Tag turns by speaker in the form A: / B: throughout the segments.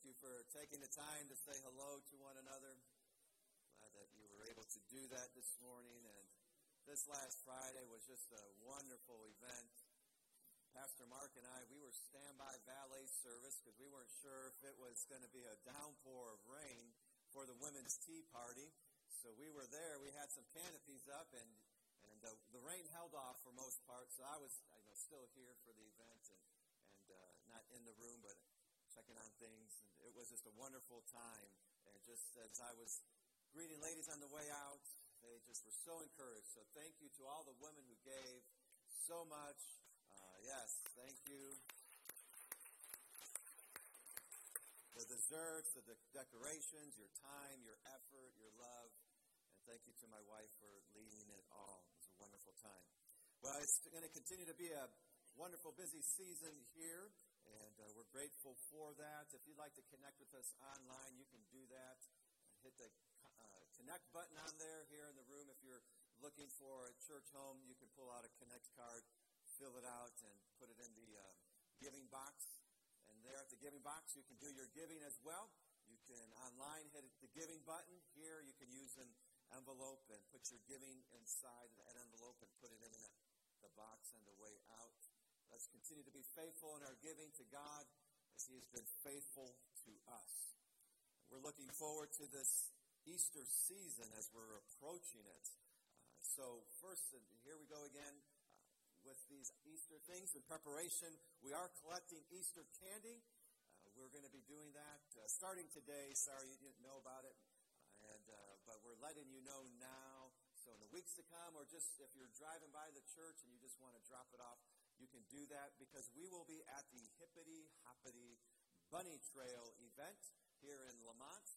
A: Thank you for taking the time to say hello to one another. Glad that you were able to do that this morning. And this last Friday was just a wonderful event. Pastor Mark and I, we were standby valet service because we weren't sure if it was going to be a downpour of rain for the women's tea party. So we were there. We had some canopies up, and and uh, the rain held off for most part. So I was, you know, still here for the event and and uh, not in the room, but checking on things. And it was just a wonderful time. And just as I was greeting ladies on the way out, they just were so encouraged. So thank you to all the women who gave so much. Uh, yes, thank you. The desserts, the de- decorations, your time, your effort, your love. And thank you to my wife for leading it all. It was a wonderful time. Well, it's going to continue to be a wonderful, busy season here. Uh, we're grateful for that. If you'd like to connect with us online, you can do that. Hit the uh, connect button on there here in the room. If you're looking for a church home, you can pull out a connect card, fill it out, and put it in the uh, giving box. And there at the giving box, you can do your giving as well. You can online hit the giving button. Here, you can use an envelope and put your giving inside that envelope and put it in the box on the way out. Let's continue to be faithful in our giving to God as He has been faithful to us. We're looking forward to this Easter season as we're approaching it. Uh, so, first, here we go again uh, with these Easter things in preparation. We are collecting Easter candy. Uh, we're going to be doing that uh, starting today. Sorry you didn't know about it, and uh, but we're letting you know now. So, in the weeks to come, or just if you're driving by the church and you just want to drop it off, you can do that because we will be at the Hippity Hoppity Bunny Trail event here in Lamont.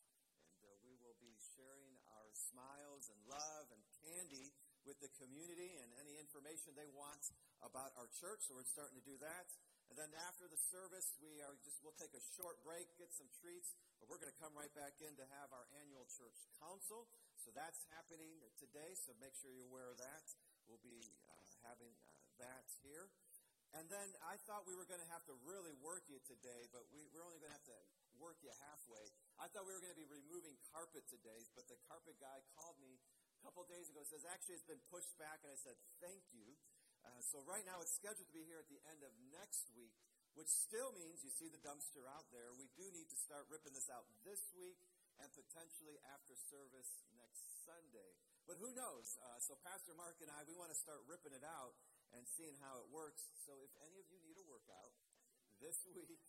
A: And uh, we will be sharing our smiles and love and candy with the community and any information they want about our church. So we're starting to do that. And then after the service, we are just we'll take a short break, get some treats, but we're going to come right back in to have our annual church council. So that's happening today. So make sure you're aware of that. We'll be uh, having uh, that here. And then I thought we were going to have to really work you today, but we, we're only going to have to work you halfway. I thought we were going to be removing carpet today, but the carpet guy called me a couple days ago and says, actually, it's been pushed back. And I said, thank you. Uh, so right now it's scheduled to be here at the end of next week, which still means you see the dumpster out there. We do need to start ripping this out this week and potentially after service next Sunday. But who knows? Uh, so Pastor Mark and I, we want to start ripping it out and seeing how it works. So if any of you need a workout this week,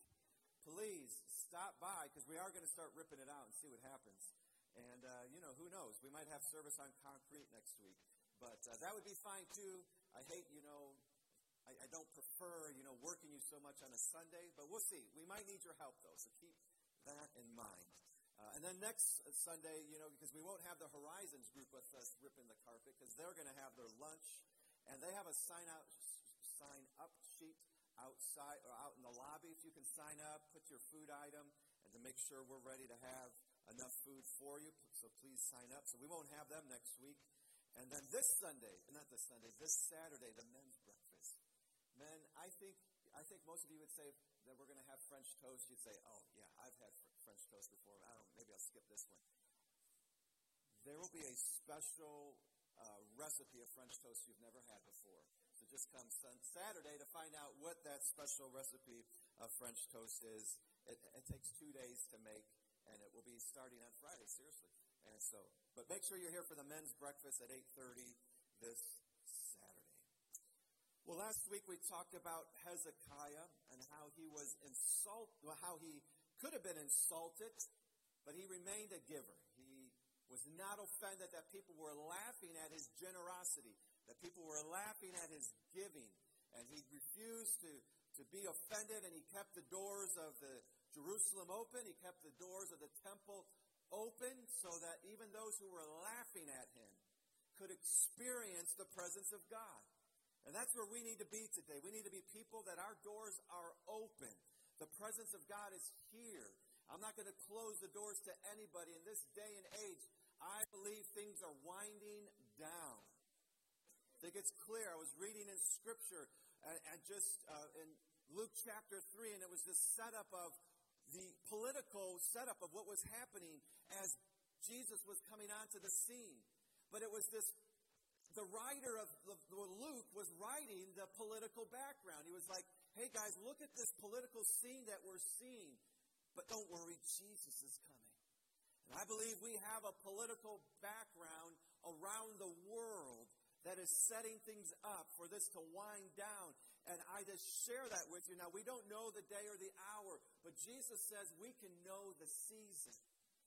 A: please stop by because we are going to start ripping it out and see what happens. And, uh, you know, who knows? We might have service on concrete next week. But uh, that would be fine too. I hate, you know, I, I don't prefer, you know, working you so much on a Sunday, but we'll see. We might need your help though, so keep that in mind. Uh, and then next Sunday, you know, because we won't have the Horizons group with us ripping the carpet because they're going to have their lunch and they have a sign out, sign up sheet outside or out in the lobby. If you can sign up, put your food item, and to make sure we're ready to have enough food for you. So please sign up. So we won't have them next week. And then this Sunday, not this Sunday, this Saturday, the men's breakfast. Men, I think I think most of you would say that we're going to have French toast. You'd say, "Oh yeah, I've had French toast before. I don't. Maybe I'll skip this one." There will be a special uh, recipe of French toast you've never had before. So just come Saturday to find out what that special recipe of French toast is. It, it takes two days to make, and it will be starting on Friday. Seriously. And so, but make sure you're here for the men's breakfast at 8:30 this Saturday. Well, last week we talked about Hezekiah and how he was insulted, well, how he could have been insulted, but he remained a giver was not offended that people were laughing at his generosity, that people were laughing at his giving. And he refused to, to be offended, and he kept the doors of the Jerusalem open. He kept the doors of the temple open so that even those who were laughing at him could experience the presence of God. And that's where we need to be today. We need to be people that our doors are open. The presence of God is here. I'm not going to close the doors to anybody in this day and age. I believe things are winding down. I think it's clear. I was reading in Scripture and, and just uh, in Luke chapter 3, and it was this setup of the political setup of what was happening as Jesus was coming onto the scene. But it was this the writer of Luke was writing the political background. He was like, hey guys, look at this political scene that we're seeing. But don't worry, Jesus is coming. And I believe we have a political background around the world that is setting things up for this to wind down. And I just share that with you. Now, we don't know the day or the hour, but Jesus says we can know the season.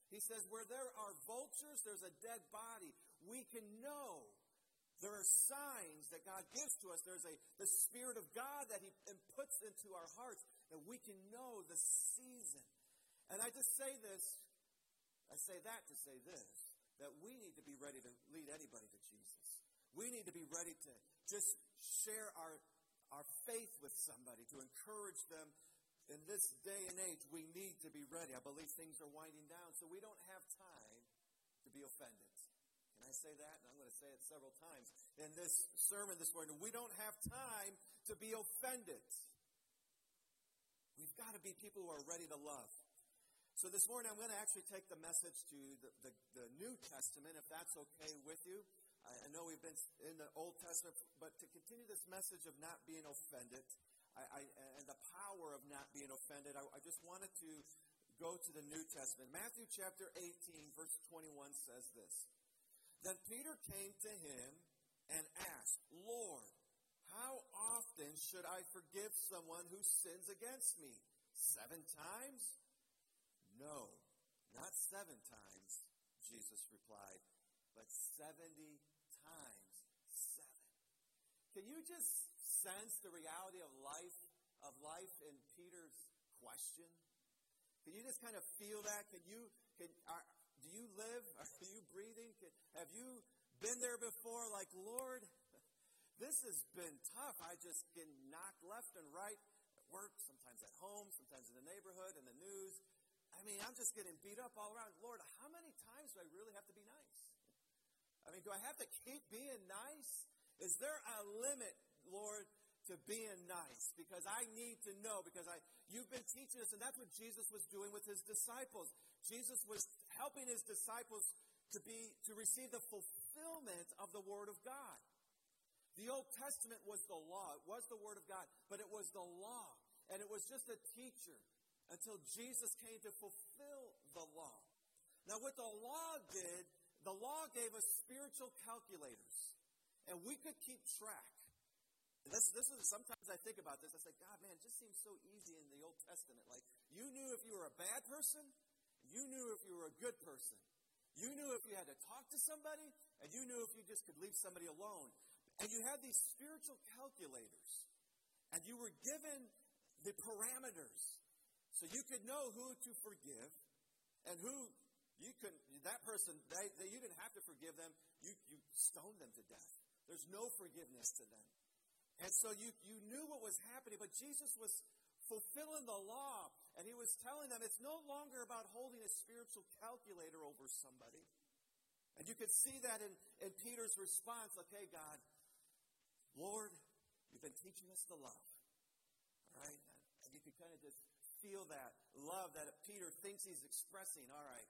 A: He says, where there are vultures, there's a dead body. We can know. There are signs that God gives to us. There's a the Spirit of God that He puts into our hearts that we can know the season. And I just say this, I say that to say this, that we need to be ready to lead anybody to Jesus. We need to be ready to just share our, our faith with somebody, to encourage them in this day and age. We need to be ready. I believe things are winding down, so we don't have time to be offended. Can I say that? And I'm going to say it several times in this sermon this morning. We don't have time to be offended. We've got to be people who are ready to love. So this morning I'm going to actually take the message to the, the, the New Testament, if that's okay with you. I, I, know we've been in the Old Testament, but to continue this message of not being offended I, I, and the power of not being offended, I, I just wanted to go to the New Testament. Matthew chapter 18, verse 21 says this. Then Peter came to him and asked, Lord, how often should I forgive someone who sins against me? Seven times? No, not seven times, Jesus replied, but 70 times seven. Can you just sense the reality of life, of life in Peter's question? Can you just kind of feel that? Can you, can, are, do you live? Are you breathing? Can, have you been there before? Like, Lord, this has been tough. I just get knocked left and right at work, sometimes at home, sometimes in the neighborhood, in the news. I mean, I'm just getting beat up all around. Lord, how many times do I really have to be nice? I mean, do I have to keep being nice? Is there a limit, Lord, to being nice? Because I need to know, because I you've been teaching us, and that's what Jesus was doing with his disciples. Jesus was helping his disciples to be to receive the fulfillment of the Word of God. The Old Testament was the law. It was the Word of God, but it was the law. And it was just a teacher until Jesus came to fulfill the law. Now, what the law did, the law gave us spiritual calculators, and we could keep track. And this, this is sometimes I think about this. I say, God, man, it just seems so easy in the Old Testament. Like you knew if you were a bad person, you knew if you were a good person. You knew if you had to talk to somebody, and you knew if you just could leave somebody alone. And you had these spiritual calculators, and you were given the parameters so you could know who to forgive and who you could, that person, they, they, you didn't have to forgive them. You, you stoned them to death. There's no forgiveness to them. And so you, you knew what was happening, but Jesus was fulfilling the law, and he was telling them it's no longer about holding a spiritual calculator over somebody. And you could see that in, in Peter's response, okay, God, Lord, you've been teaching us to love. All right? And you could kind of just feel that love that Peter thinks he's expressing. All right,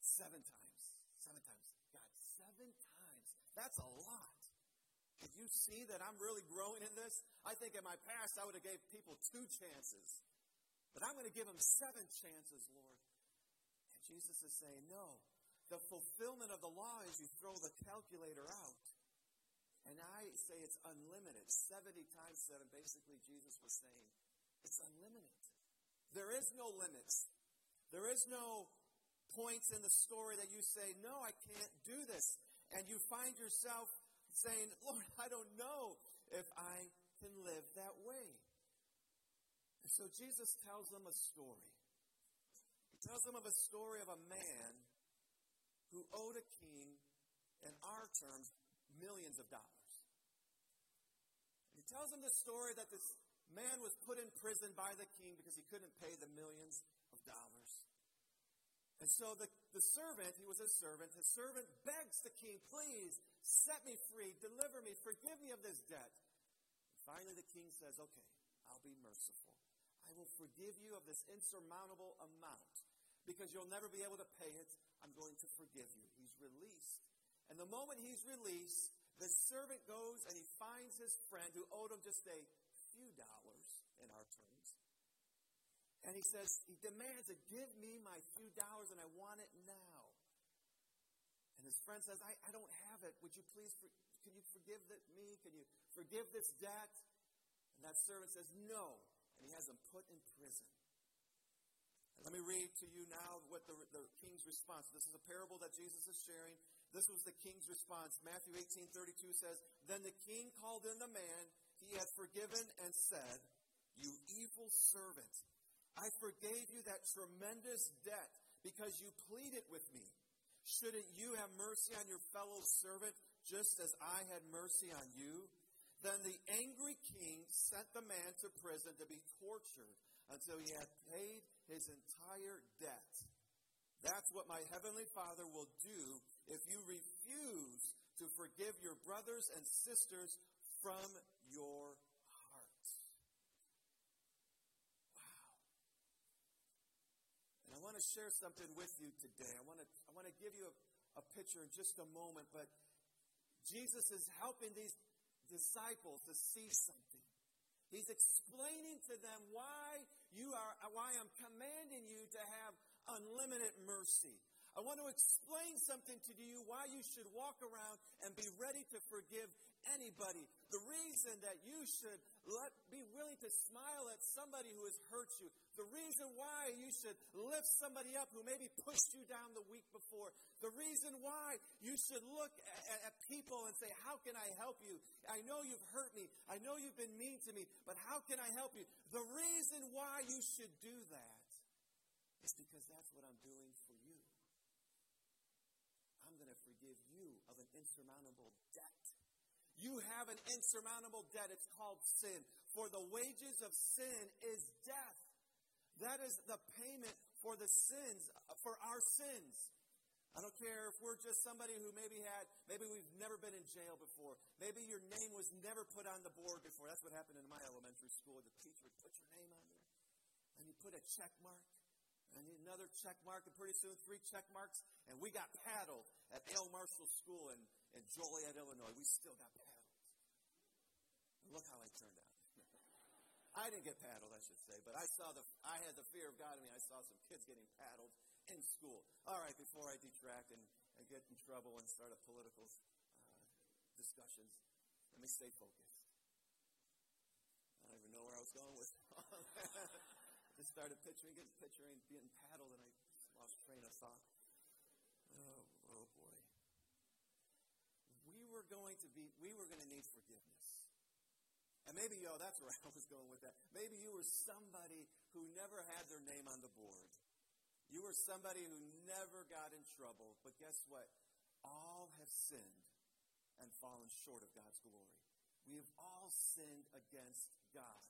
A: seven times. Seven times. God, seven times. That's a lot. Did you see that I'm really growing in this? I think in my past I would have gave people two chances. But I'm going to give them seven chances, Lord. And Jesus is saying, no. The fulfillment of the law is you throw the calculator out. And I say it's unlimited. 70 times 7, basically, Jesus was saying, it's unlimited. There is no limits. There is no points in the story that you say, No, I can't do this. And you find yourself saying, Lord, I don't know if I can live that way. And so Jesus tells them a story. He tells them of a story of a man who owed a king, in our terms, millions of dollars. He tells them the story that this man was put in prison by the king because he couldn't pay the millions of dollars. And so the, the servant, he was a servant, the servant begs the king, please set me free, deliver me, forgive me of this debt. And finally, the king says, okay, I'll be merciful. I will forgive you of this insurmountable amount. Because you'll never be able to pay it, I'm going to forgive you. He's released. And the moment he's released, the servant goes and he finds his friend who owed him just a few dollars in our terms. And he says, he demands it, give me my few dollars and I want it now. And his friend says, I, I don't have it. Would you please, for, can you forgive the, me? Can you forgive this debt? And that servant says, no. And he has him put in prison. Let me read to you now what the, the king's response. This is a parable that Jesus is sharing. This was the king's response. Matthew 18 32 says, Then the king called in the man he had forgiven and said, You evil servant, I forgave you that tremendous debt because you pleaded with me. Shouldn't you have mercy on your fellow servant just as I had mercy on you? Then the angry king sent the man to prison to be tortured until he had paid his entire debt. That's what my heavenly Father will do if you refuse to forgive your brothers and sisters from your heart. Wow. And I want to share something with you today. I want to, I want to give you a, a picture in just a moment, but Jesus is helping these disciples to see something. He's explaining to them why you are why I'm commanding you to have unlimited mercy. I want to explain something to you why you should walk around and be ready to forgive anybody. The reason that you should let, be willing to smile at somebody who has hurt you. The reason why you should lift somebody up who maybe pushed you down the week before. The reason why you should look at, at people and say, How can I help you? I know you've hurt me. I know you've been mean to me, but how can I help you? The reason why you should do that is because that's what I'm doing for you. I'm going to forgive you of an insurmountable debt. You have an insurmountable debt. It's called sin. For the wages of sin is death. That is the payment for the sins, for our sins. I don't care if we're just somebody who maybe had, maybe we've never been in jail before. Maybe your name was never put on the board before. That's what happened in my elementary school. The teacher would put your name on there, and you put a check mark and another check mark, and pretty soon three check marks, and we got paddled at L. Marshall School in, in Joliet, Illinois. We still got paddled. Look how I turned out. I didn't get paddled, I should say, but I saw the I had the fear of God in me. I saw some kids getting paddled in school. All right, before I detract and, and get in trouble and start a political uh, discussions, let me stay focused. I don't even know where I was going with just started picturing, picturing being paddled, and I lost train of thought. Oh, oh boy. We were going to be, we were going to need forgiveness. And maybe, yo, that's where I was going with that. Maybe you were somebody who never had their name on the board. You were somebody who never got in trouble. But guess what? All have sinned and fallen short of God's glory. We have all sinned against God.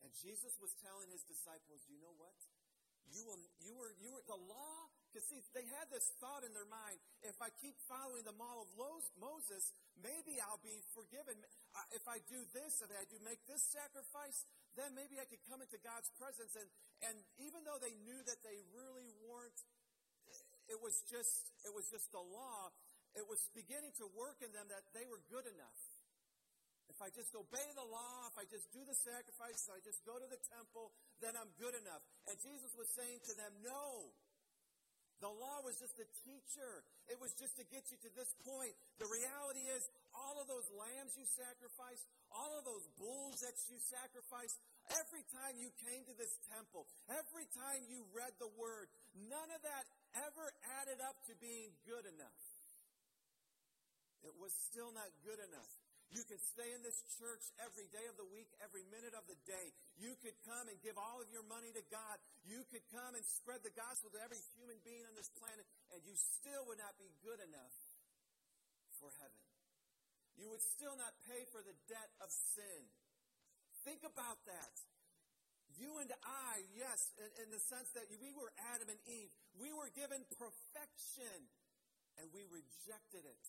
A: And Jesus was telling his disciples, you know what? You will, you were, you were, the law, because see, they had this thought in their mind, if I keep following the law of Moses, maybe I'll be forgiven. Uh, if I do this, if I do make this sacrifice, then maybe I could come into God's presence. And, and even though they knew that they really weren't, it was just, it was just the law, it was beginning to work in them that they were good enough. If I just obey the law, if I just do the sacrifices, if I just go to the temple, then I'm good enough. And Jesus was saying to them, no. The law was just a teacher. It was just to get you to this point. The reality is, all of those lambs you sacrificed, all of those bulls that you sacrificed, every time you came to this temple, every time you read the word, none of that ever added up to being good enough. It was still not good enough. You could stay in this church every day of the week, every minute of the day. You could come and give all of your money to God. You could come and spread the gospel to every human being on this planet, and you still would not be good enough for heaven. You would still not pay for the debt of sin. Think about that. You and I, yes, in, in the sense that we were Adam and Eve, we were given perfection, and we rejected it.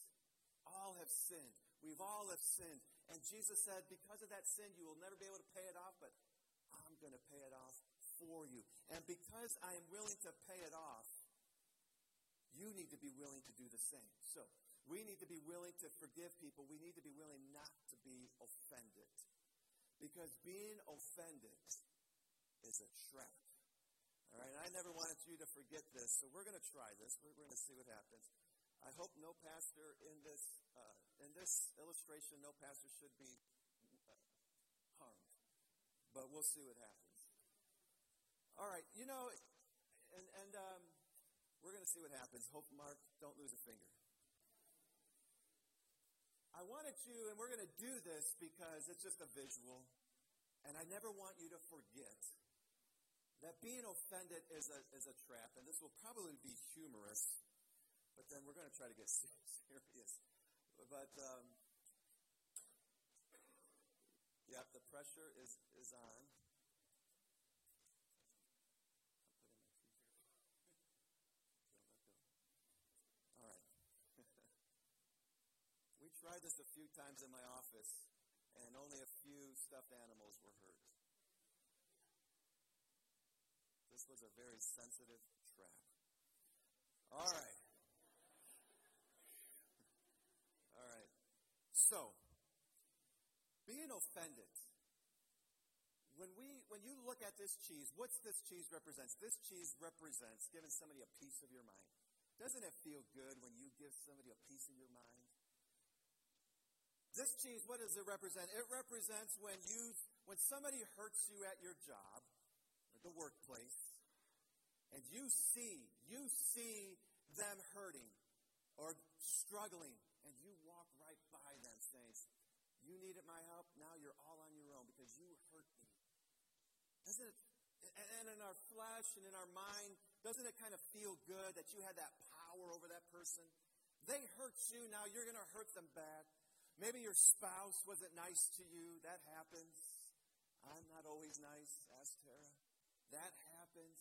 A: All have sinned. We've all have sinned. And Jesus said, because of that sin, you will never be able to pay it off, but I'm going to pay it off for you. And because I am willing to pay it off, you need to be willing to do the same. So, we need to be willing to forgive people. We need to be willing not to be offended. Because being offended is a trap. All right, I never wanted you to forget this, so we're going to try this. We're, we're going to see what happens. I hope no pastor in this uh, in this illustration, no pastor should be uh, harmed, but we'll see what happens. All right, you know, and and um, we're going to see what happens. Hope Mark don't lose a finger. I wanted you, and we're going to do this because it's just a visual, and I never want you to forget that being offended is a, is a trap, and this will probably be humorous, but then we're going to try to get serious. But, um, yeah, the pressure is, is on. All right. we tried this a few times in my office, and only a few stuffed animals were hurt. This was a very sensitive trap. All right. All right. So, being offended. When we when you look at this cheese, what's this cheese represents? This cheese represents giving somebody a piece of your mind. Doesn't it feel good when you give somebody a piece of your mind? This cheese, what does it represent? It represents when you when somebody hurts you at your job, at the workplace, and you see, you see them hurting or struggling, and you walk right by them saying, You needed my help, now you're all on your own because you hurt me. Doesn't it, and in our flesh and in our mind, doesn't it kind of feel good that you had that power over that person? They hurt you, now you're going to hurt them back. Maybe your spouse wasn't nice to you. That happens. I'm not always nice, asked Tara. That happens.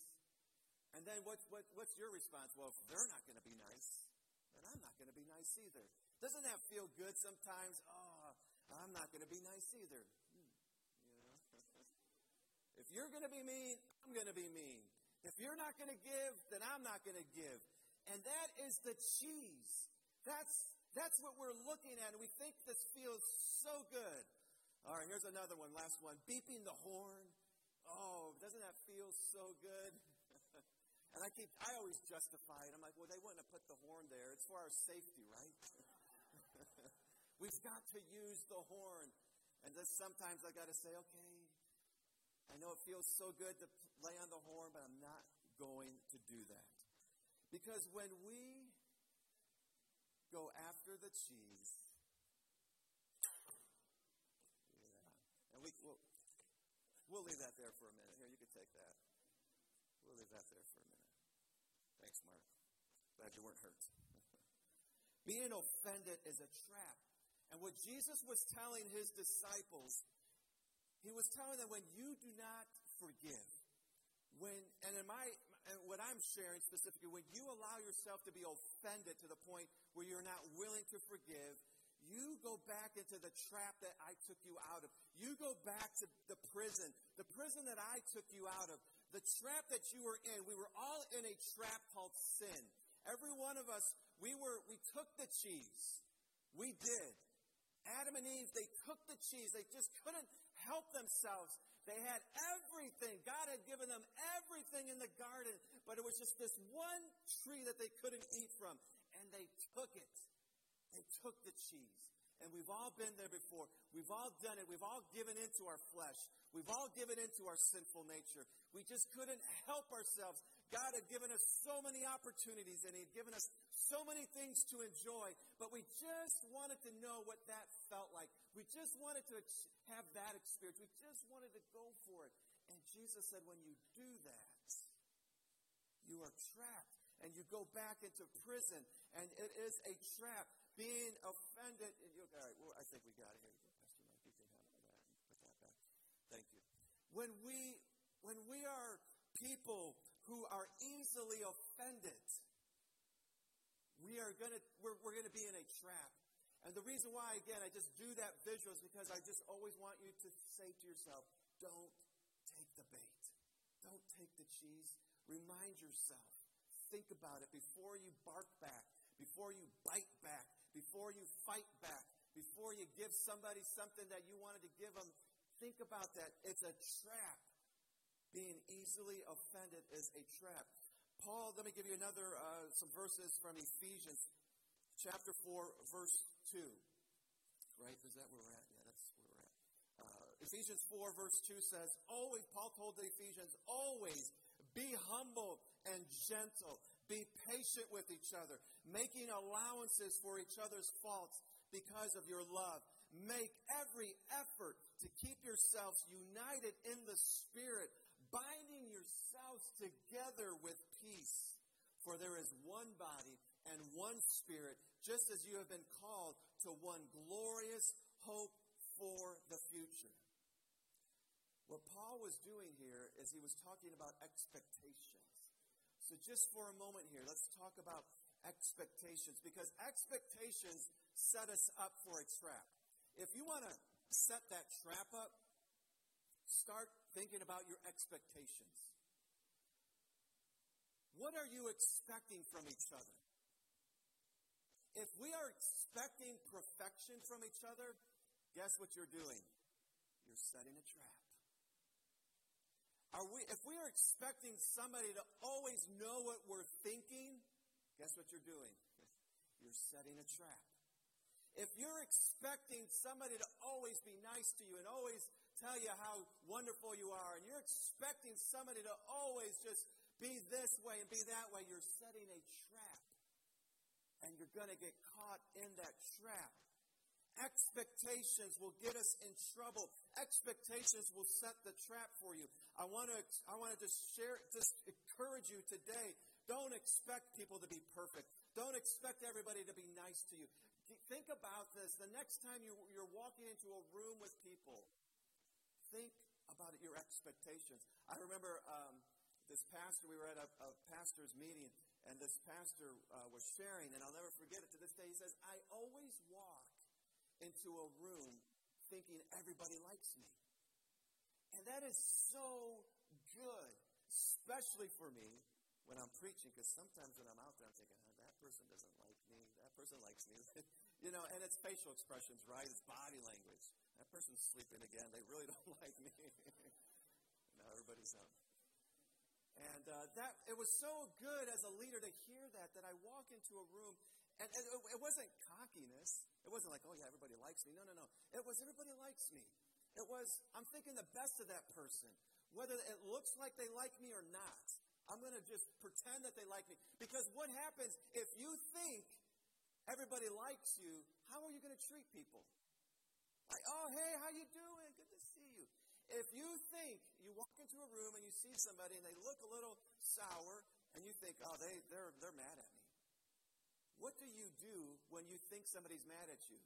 A: And then what's, what, what's your response? Well, if they're not going to be nice, then I'm not going to be nice either. Doesn't that feel good sometimes? Oh, I'm not going to be nice either. You know? if you're going to be mean, I'm going to be mean. If you're not going to give, then I'm not going to give. And that is the cheese. That's, that's what we're looking at. And we think this feels so good. All right, here's another one, last one. Beeping the horn. Oh, doesn't that feel so good? And I keep, I always justify it. I'm like, well, they wouldn't have put the horn there. It's for our safety, right? We've got to use the horn. And then sometimes I got to say, okay, I know it feels so good to lay on the horn, but I'm not going to do that. Because when we go after the cheese, yeah, and we, we'll, we'll leave that there for a minute. Here, you can take that. We'll leave that there for a minute. Thanks, Mark. Glad you weren't hurt. Being offended is a trap. And what Jesus was telling his disciples, he was telling them when you do not forgive, when and in my and what I'm sharing specifically, when you allow yourself to be offended to the point where you're not willing to forgive, you go back into the trap that I took you out of. You go back to the prison, the prison that I took you out of the trap that you were in, we were all in a trap called sin. Every one of us, we were, we took the cheese. We did. Adam and Eve, they took the cheese. They just couldn't help themselves. They had everything. God had given them everything in the garden, but it was just this one tree that they couldn't eat from. And they took it. They took the cheese. And we've all been there before. We've all done it. We've all given into our flesh. We've all given into our sinful nature. We just couldn't help ourselves. God had given us so many opportunities and He had given us so many things to enjoy, but we just wanted to know what that felt like. We just wanted to have that experience. We just wanted to go for it. And Jesus said, when you do that, you are trapped and you go back into prison, and it is a trap being offended. You, all right, well, I think we got it. Here you go, Pastor Mike. You can handle that and put that back. Thank you. When we when we are people who are easily offended, we are gonna we're, we're gonna be in a trap. And the reason why, again, I just do that visual is because I just always want you to say to yourself, don't take the bait. Don't take the cheese. Remind yourself. Think about it before you bark back, before you bite back, before you fight back, before you give somebody something that you wanted to give them. Think about that. It's a trap. Being easily offended is a trap. Paul, let me give you another, uh, some verses from Ephesians chapter 4, verse 2. Right? Is that where we're at? Yeah, that's where we're at. Uh, Ephesians 4, verse 2 says, Always, Paul told the Ephesians, always be humble and gentle. Be patient with each other, making allowances for each other's faults because of your love. Make every effort to keep yourselves united in the Spirit, binding yourselves together with peace. For there is one body and one Spirit, just as you have been called to one glorious hope for the future. What Paul was doing here is he was talking about expectations. So, just for a moment here, let's talk about expectations because expectations set us up for a trap. If you want to set that trap up, start thinking about your expectations. What are you expecting from each other? If we are expecting perfection from each other, guess what you're doing? You're setting a trap. Are we, if we are expecting somebody to always know what we're thinking, guess what you're doing? You're setting a trap. If you're expecting somebody to always be nice to you and always tell you how wonderful you are, and you're expecting somebody to always just be this way and be that way, you're setting a trap. And you're going to get caught in that trap. Expectations will get us in trouble. Expectations will set the trap for you. I want to I want to just share just encourage you today. Don't expect people to be perfect. Don't expect everybody to be nice to you. Think about this. The next time you, you're walking into a room with people, about your expectations. I remember um, this pastor, we were at a, a pastor's meeting, and this pastor uh, was sharing, and I'll never forget it to this day. He says, I always walk into a room thinking everybody likes me. And that is so good, especially for me when I'm preaching, because sometimes when I'm out there, I'm thinking, oh, that person doesn't like me. That person likes me. you know, and it's facial expressions, right? It's body language. That person's sleeping again. They really don't like me. now everybody's up. And uh, that it was so good as a leader to hear that that I walk into a room and, and it, it wasn't cockiness. It wasn't like, oh yeah, everybody likes me. No, no, no. It was everybody likes me. It was I'm thinking the best of that person, whether it looks like they like me or not. I'm going to just pretend that they like me because what happens if you think everybody likes you? How are you going to treat people? Like, oh hey, how you doing? Good to see you. If you think you walk into a room and you see somebody and they look a little sour and you think, oh, they, they're, they're mad at me. What do you do when you think somebody's mad at you?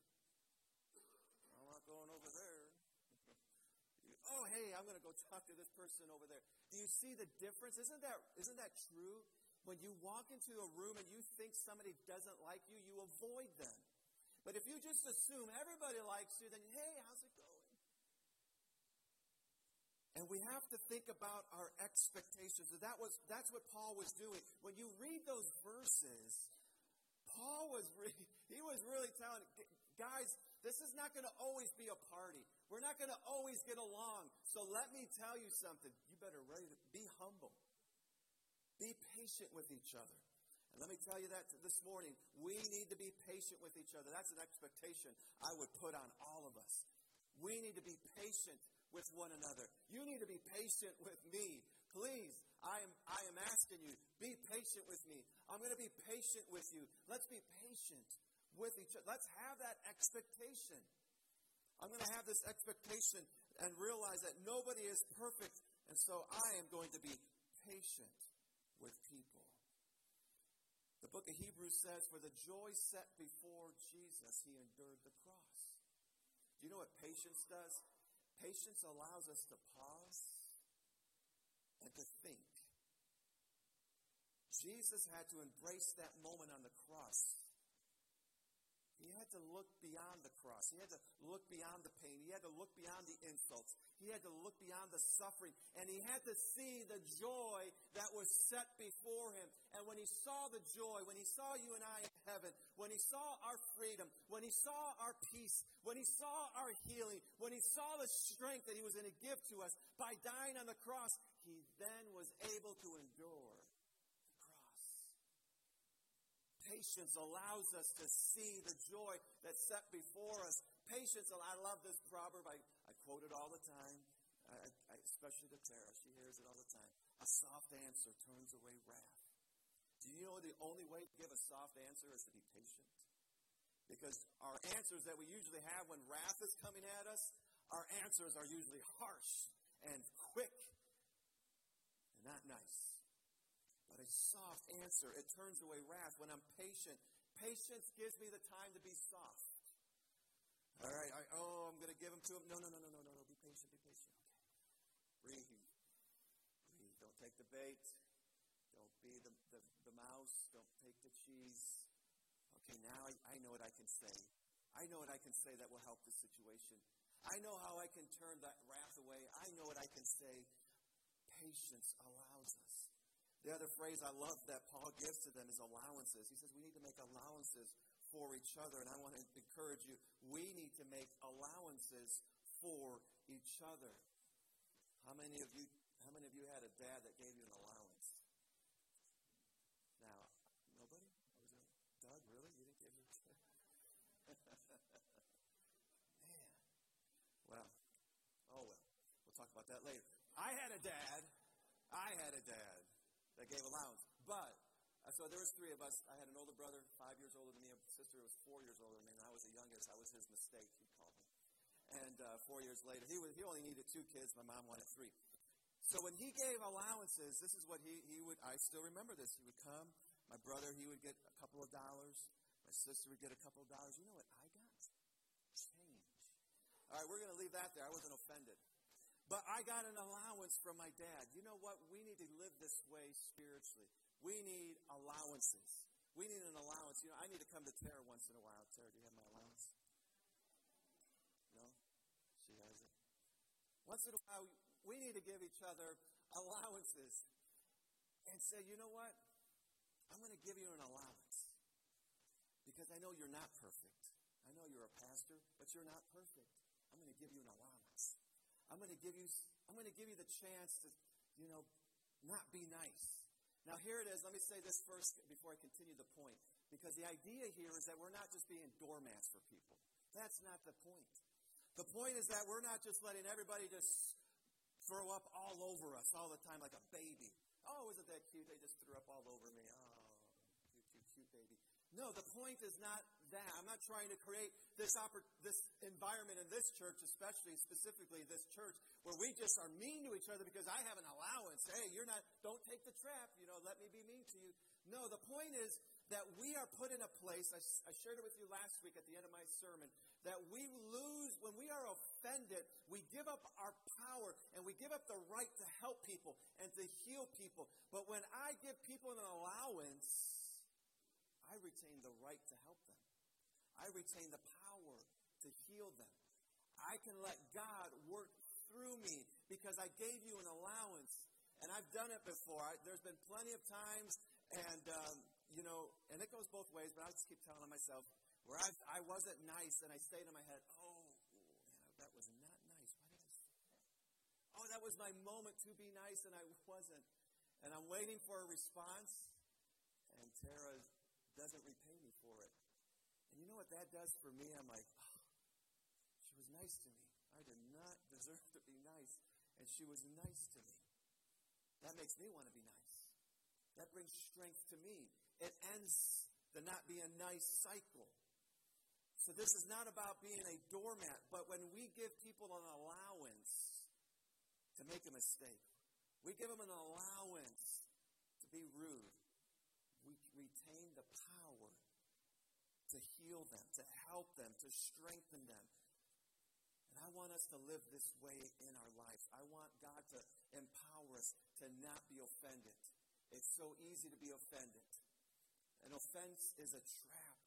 A: I'm not going over there. oh, hey, I'm going to go talk to this person over there. Do you see the difference? Isn't that, isn't that true? When you walk into a room and you think somebody doesn't like you, you avoid them. But if you just assume everybody likes you, then hey, how's it going? And we have to think about our expectations. And that was, that's what Paul was doing. When you read those verses, Paul was really, he was really telling, guys, this is not going to always be a party. We're not going to always get along. So let me tell you something. You better ready to be humble. Be patient with each other. And let me tell you that this morning, we need to be patient with each other. That's an expectation I would put on all of us. We need to be patient with one another. You need to be patient with me. Please, I am, I am asking you, be patient with me. I'm going to be patient with you. Let's be patient with each other. Let's have that expectation. I'm going to have this expectation and realize that nobody is perfect. And so I am going to be patient with people. The book of Hebrews says, For the joy set before Jesus, he endured the cross. Do you know what patience does? Patience allows us to pause and to think. Jesus had to embrace that moment on the cross. He had to look beyond the cross. He had to look beyond the pain. He had to look beyond the insults. He had to look beyond the suffering. And he had to see the joy that was set before him. And when he saw the joy, when he saw you and I in heaven, when he saw our freedom, when he saw our peace, when he saw our healing, when he saw the strength that he was going to give to us by dying on the cross, he then was able to endure Patience allows us to see the joy that's set before us. Patience, I love this proverb. I, I quote it all the time, I, I, especially to Tara. She hears it all the time. A soft answer turns away wrath. Do you know the only way to give a soft answer is to be patient? Because our answers that we usually have when wrath is coming at us, our answers are usually harsh and quick and not nice a soft answer. It turns away wrath. When I'm patient, patience gives me the time to be soft. All right, I, oh, I'm going to give them to him. No, no, no, no, no, no, no. Be patient, be patient. Okay. Breathe. Breathe. Don't take the bait. Don't be the, the, the mouse. Don't take the cheese. Okay, now I, I know what I can say. I know what I can say that will help the situation. I know how I can turn that wrath away. I know what I can say. Patience allows us the other phrase I love that Paul gives to them is allowances. He says we need to make allowances for each other. And I want to encourage you, we need to make allowances for each other. How many of you how many of you had a dad that gave you an allowance? Now, nobody? Was it Doug, really? You didn't give your Man. Well, oh well. We'll talk about that later. I had a dad. I had a dad that gave allowance. But, uh, so there was three of us. I had an older brother, five years older than me. A sister was four years older than me, and I was the youngest. I was his mistake, he called me. And uh, four years later, he, was, he only needed two kids. My mom wanted three. So when he gave allowances, this is what he, he would, I still remember this. He would come. My brother, he would get a couple of dollars. My sister would get a couple of dollars. You know what I got? Change. All right, we're going to leave that there. I wasn't offended. But I got an allowance from my dad. You know what? We need to live this way spiritually. We need allowances. We need an allowance. You know, I need to come to Tara once in a while. Tara, do you have my allowance? No? She has it. Once in a while, we need to give each other allowances and say, you know what? I'm going to give you an allowance because I know you're not perfect. I know you're a pastor, but you're not perfect. I'm going to give you an allowance. I'm going to give you, I'm going to give you the chance to, you know, not be nice. Now, here it is. Let me say this first before I continue the point. Because the idea here is that we're not just being doormats for people. That's not the point. The point is that we're not just letting everybody just throw up all over us all the time like a baby. Oh, isn't that cute? They just threw up all over me. Oh, cute, cute, cute baby. No, the point is not that. I'm not trying to create this, oppor- this environment in this church, especially specifically this church, where we just are mean to each other because I have an allowance. Hey, you're not, don't take the trap, you know, let me be mean to you. No, the point is that we are put in a place, I, I shared it with you last week at the end of my sermon, that we lose, when we are offended, we give up our power and we give up the right to help people and to heal people. But when I give people an allowance, I retain the right to help them. I retain the power to heal them. I can let God work through me because I gave you an allowance. And I've done it before. I, there's been plenty of times, and, um, you know, and it goes both ways, but I just keep telling myself where I, I wasn't nice, and I stayed in my head, oh, man, that was not nice. Why did I say that? Oh, that was my moment to be nice, and I wasn't. And I'm waiting for a response, and Tara doesn't repay me for it. And you know what that does for me? I'm like, oh, she was nice to me. I did not deserve to be nice, and she was nice to me. That makes me want to be nice. That brings strength to me. It ends the not being nice cycle. So this is not about being a doormat, but when we give people an allowance to make a mistake, we give them an allowance to be rude, we retain the power to heal them, to help them, to strengthen them. And I want us to live this way in our lives. I want God to empower us to not be offended. It's so easy to be offended. An offense is a trap.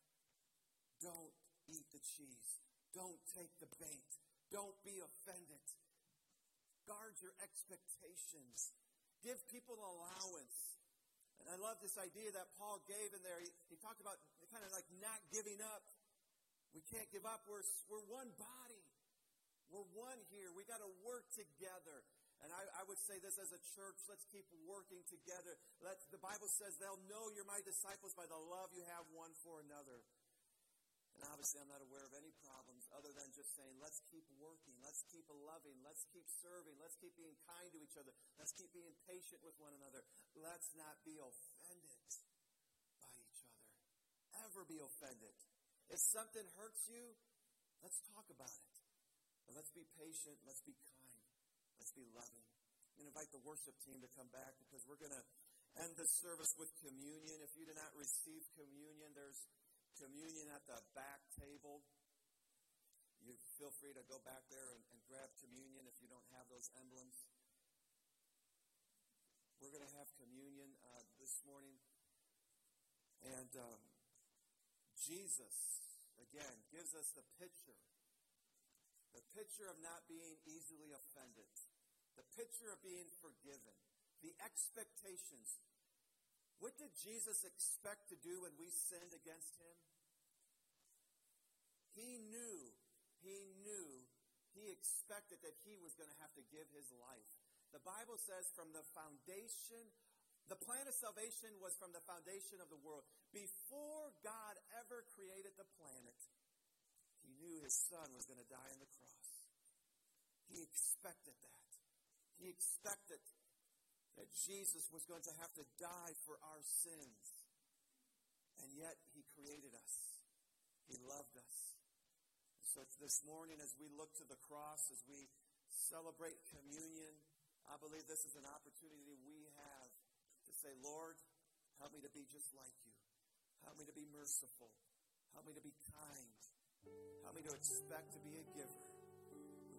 A: Don't eat the cheese. Don't take the bait. Don't be offended. Guard your expectations. Give people allowance. And I love this idea that Paul gave in there. He, he talked about kind of like not giving up. We can't give up. We're, we're one body. We're one here. We got to work together. And I, I, would say this as a church, let's keep working together. Let, the Bible says they'll know you're my disciples by the love you have one for another. I'm not aware of any problems other than just saying, let's keep working, let's keep loving, let's keep serving, let's keep being kind to each other, let's keep being patient with one another. Let's not be offended by each other. Ever be offended. If something hurts you, let's talk about it. But let's be patient, let's be kind, let's be loving. I'm invite the worship team to come back because we're going to end the service with communion. If you did not receive communion, there's communion at the back table. You feel free to go back there and, and grab communion if you don't have those emblems. We're going to have communion uh, this morning. And um, Jesus, again, gives us the picture the picture of not being easily offended, the picture of being forgiven, the expectations what did Jesus expect to do when we sinned against him? He knew, he knew, he expected that he was going to have to give his life. The Bible says from the foundation, the plan of salvation was from the foundation of the world. Before God ever created the planet, he knew his son was going to die on the cross. He expected that. He expected that Jesus was going to have to die for our sins. And yet, He created us, He loved us. So, this morning, as we look to the cross, as we celebrate communion, I believe this is an opportunity we have to say, Lord, help me to be just like you. Help me to be merciful. Help me to be kind. Help me to expect to be a giver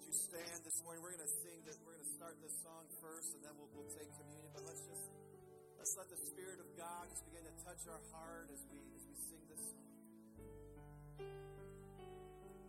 A: you stand this morning? We're going to sing this. We're going to start this song first, and then we'll, we'll take communion. But let's just let's let the Spirit of God just begin to touch our heart as we as we sing this song.